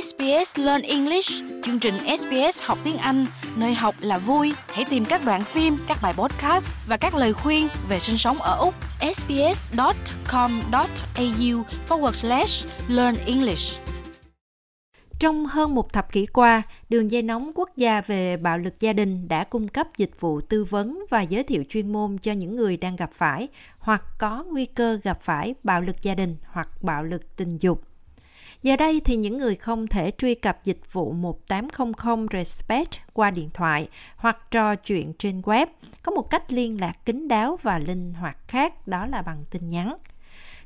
SBS Learn English, chương trình SBS học tiếng Anh, nơi học là vui. Hãy tìm các đoạn phim, các bài podcast và các lời khuyên về sinh sống ở Úc. sbs.com.au forward slash learn English. Trong hơn một thập kỷ qua, Đường dây nóng quốc gia về bạo lực gia đình đã cung cấp dịch vụ tư vấn và giới thiệu chuyên môn cho những người đang gặp phải hoặc có nguy cơ gặp phải bạo lực gia đình hoặc bạo lực tình dục. Giờ đây thì những người không thể truy cập dịch vụ 1800 Respect qua điện thoại hoặc trò chuyện trên web có một cách liên lạc kín đáo và linh hoạt khác đó là bằng tin nhắn.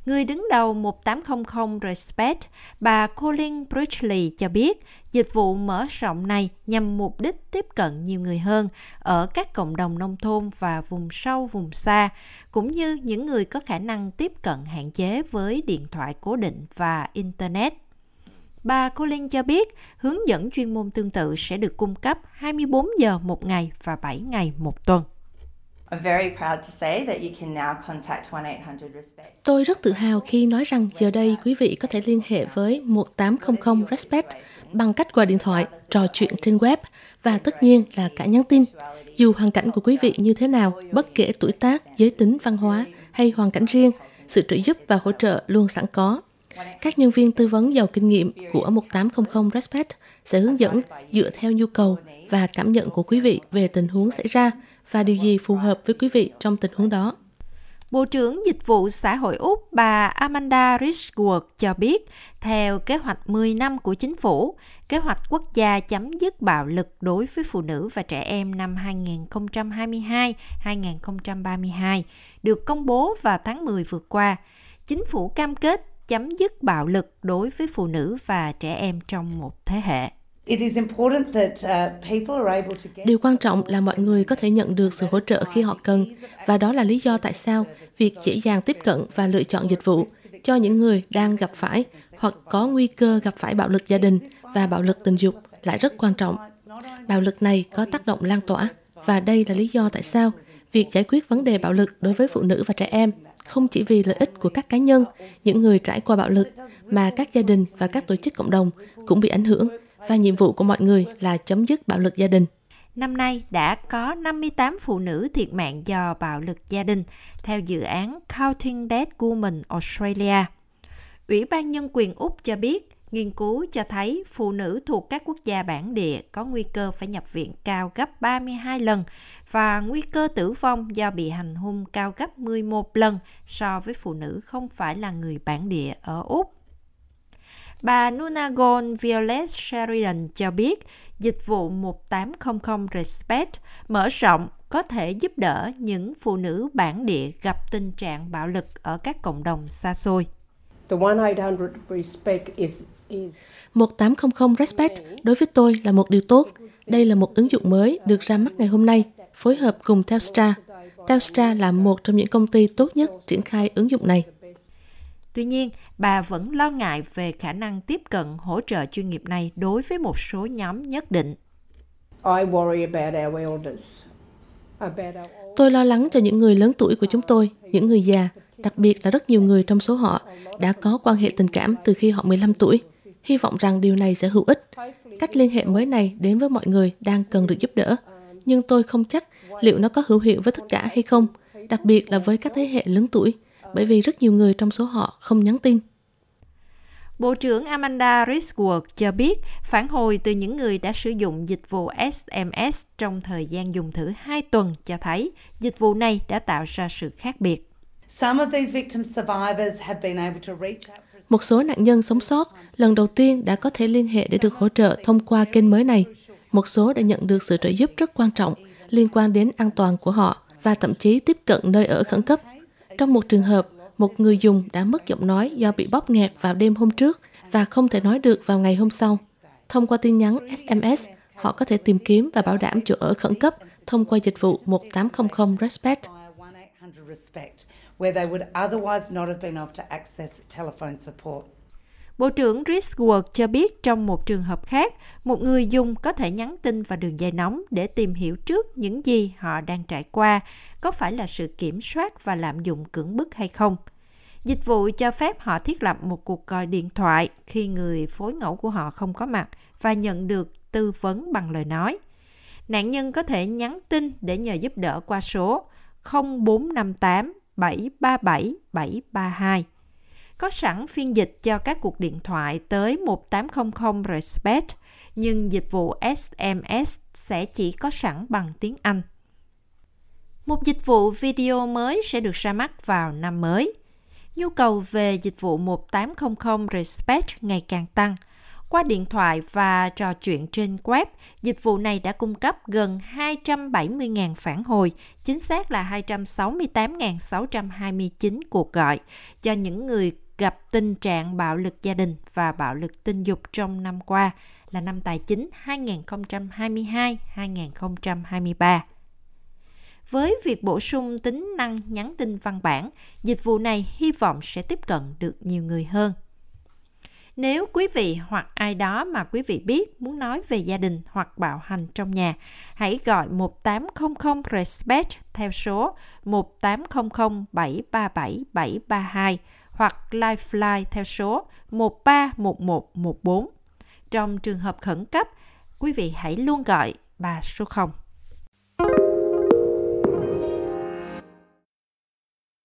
Người đứng đầu 1800 Respect, bà Colin Bridgley cho biết dịch vụ mở rộng này nhằm mục đích tiếp cận nhiều người hơn ở các cộng đồng nông thôn và vùng sâu, vùng xa, cũng như những người có khả năng tiếp cận hạn chế với điện thoại cố định và Internet. Bà Colin cho biết hướng dẫn chuyên môn tương tự sẽ được cung cấp 24 giờ một ngày và 7 ngày một tuần. Tôi rất tự hào khi nói rằng giờ đây quý vị có thể liên hệ với 1800 Respect bằng cách gọi điện thoại, trò chuyện trên web và tất nhiên là cả nhắn tin. Dù hoàn cảnh của quý vị như thế nào, bất kể tuổi tác, giới tính, văn hóa hay hoàn cảnh riêng, sự trợ giúp và hỗ trợ luôn sẵn có. Các nhân viên tư vấn giàu kinh nghiệm của 1800 Respect sẽ hướng dẫn dựa theo nhu cầu và cảm nhận của quý vị về tình huống xảy ra và điều gì phù hợp với quý vị trong tình huống đó. Bộ trưởng Dịch vụ Xã hội Úc bà Amanda Richwood cho biết, theo kế hoạch 10 năm của chính phủ, kế hoạch quốc gia chấm dứt bạo lực đối với phụ nữ và trẻ em năm 2022-2032 được công bố vào tháng 10 vừa qua. Chính phủ cam kết chấm dứt bạo lực đối với phụ nữ và trẻ em trong một thế hệ. Uh, Điều quan trọng là mọi người có thể nhận được sự hỗ trợ khi họ cần, và đó là lý do tại sao việc dễ dàng tiếp cận và lựa chọn dịch vụ cho những người đang gặp phải hoặc có nguy cơ gặp phải bạo lực gia đình và bạo lực tình dục lại rất quan trọng. Bạo lực này có tác động lan tỏa, và đây là lý do tại sao việc giải quyết vấn đề bạo lực đối với phụ nữ và trẻ em không chỉ vì lợi ích của các cá nhân, những người trải qua bạo lực, mà các gia đình và các tổ chức cộng đồng cũng bị ảnh hưởng và nhiệm vụ của mọi người là chấm dứt bạo lực gia đình. Năm nay đã có 58 phụ nữ thiệt mạng do bạo lực gia đình theo dự án Counting Dead Women Australia. Ủy ban Nhân quyền Úc cho biết nghiên cứu cho thấy phụ nữ thuộc các quốc gia bản địa có nguy cơ phải nhập viện cao gấp 32 lần và nguy cơ tử vong do bị hành hung cao gấp 11 lần so với phụ nữ không phải là người bản địa ở Úc. Bà Nunagon Violet Sheridan cho biết, dịch vụ 1800 Respect mở rộng có thể giúp đỡ những phụ nữ bản địa gặp tình trạng bạo lực ở các cộng đồng xa xôi. 1800 Respect đối với tôi là một điều tốt. Đây là một ứng dụng mới được ra mắt ngày hôm nay, phối hợp cùng Telstra. Telstra là một trong những công ty tốt nhất triển khai ứng dụng này. Tuy nhiên, bà vẫn lo ngại về khả năng tiếp cận hỗ trợ chuyên nghiệp này đối với một số nhóm nhất định. Tôi lo lắng cho những người lớn tuổi của chúng tôi, những người già, đặc biệt là rất nhiều người trong số họ đã có quan hệ tình cảm từ khi họ 15 tuổi. Hy vọng rằng điều này sẽ hữu ích. Cách liên hệ mới này đến với mọi người đang cần được giúp đỡ. Nhưng tôi không chắc liệu nó có hữu hiệu với tất cả hay không, đặc biệt là với các thế hệ lớn tuổi bởi vì rất nhiều người trong số họ không nhắn tin. Bộ trưởng Amanda Risworth cho biết phản hồi từ những người đã sử dụng dịch vụ SMS trong thời gian dùng thử 2 tuần cho thấy dịch vụ này đã tạo ra sự khác biệt. Một số nạn nhân sống sót lần đầu tiên đã có thể liên hệ để được hỗ trợ thông qua kênh mới này. Một số đã nhận được sự trợ giúp rất quan trọng liên quan đến an toàn của họ và thậm chí tiếp cận nơi ở khẩn cấp trong một trường hợp, một người dùng đã mất giọng nói do bị bóp nghẹt vào đêm hôm trước và không thể nói được vào ngày hôm sau. Thông qua tin nhắn SMS, họ có thể tìm kiếm và bảo đảm chỗ ở khẩn cấp thông qua dịch vụ 1800 Respect. Bộ trưởng Risworth cho biết trong một trường hợp khác, một người dùng có thể nhắn tin vào đường dây nóng để tìm hiểu trước những gì họ đang trải qua, có phải là sự kiểm soát và lạm dụng cưỡng bức hay không. Dịch vụ cho phép họ thiết lập một cuộc gọi điện thoại khi người phối ngẫu của họ không có mặt và nhận được tư vấn bằng lời nói. Nạn nhân có thể nhắn tin để nhờ giúp đỡ qua số 0458 737 732. Có sẵn phiên dịch cho các cuộc điện thoại tới 1800 Respect, nhưng dịch vụ SMS sẽ chỉ có sẵn bằng tiếng Anh. Một dịch vụ video mới sẽ được ra mắt vào năm mới. Nhu cầu về dịch vụ 1800 Respect ngày càng tăng. Qua điện thoại và trò chuyện trên web, dịch vụ này đã cung cấp gần 270.000 phản hồi, chính xác là 268.629 cuộc gọi cho những người gặp tình trạng bạo lực gia đình và bạo lực tình dục trong năm qua là năm tài chính 2022-2023. Với việc bổ sung tính năng nhắn tin văn bản, dịch vụ này hy vọng sẽ tiếp cận được nhiều người hơn. Nếu quý vị hoặc ai đó mà quý vị biết muốn nói về gia đình hoặc bạo hành trong nhà, hãy gọi 1800 RESPECT theo số 1800 737 732 hoặc Lifeline theo số 131114. Trong trường hợp khẩn cấp, quý vị hãy luôn gọi bà số 0.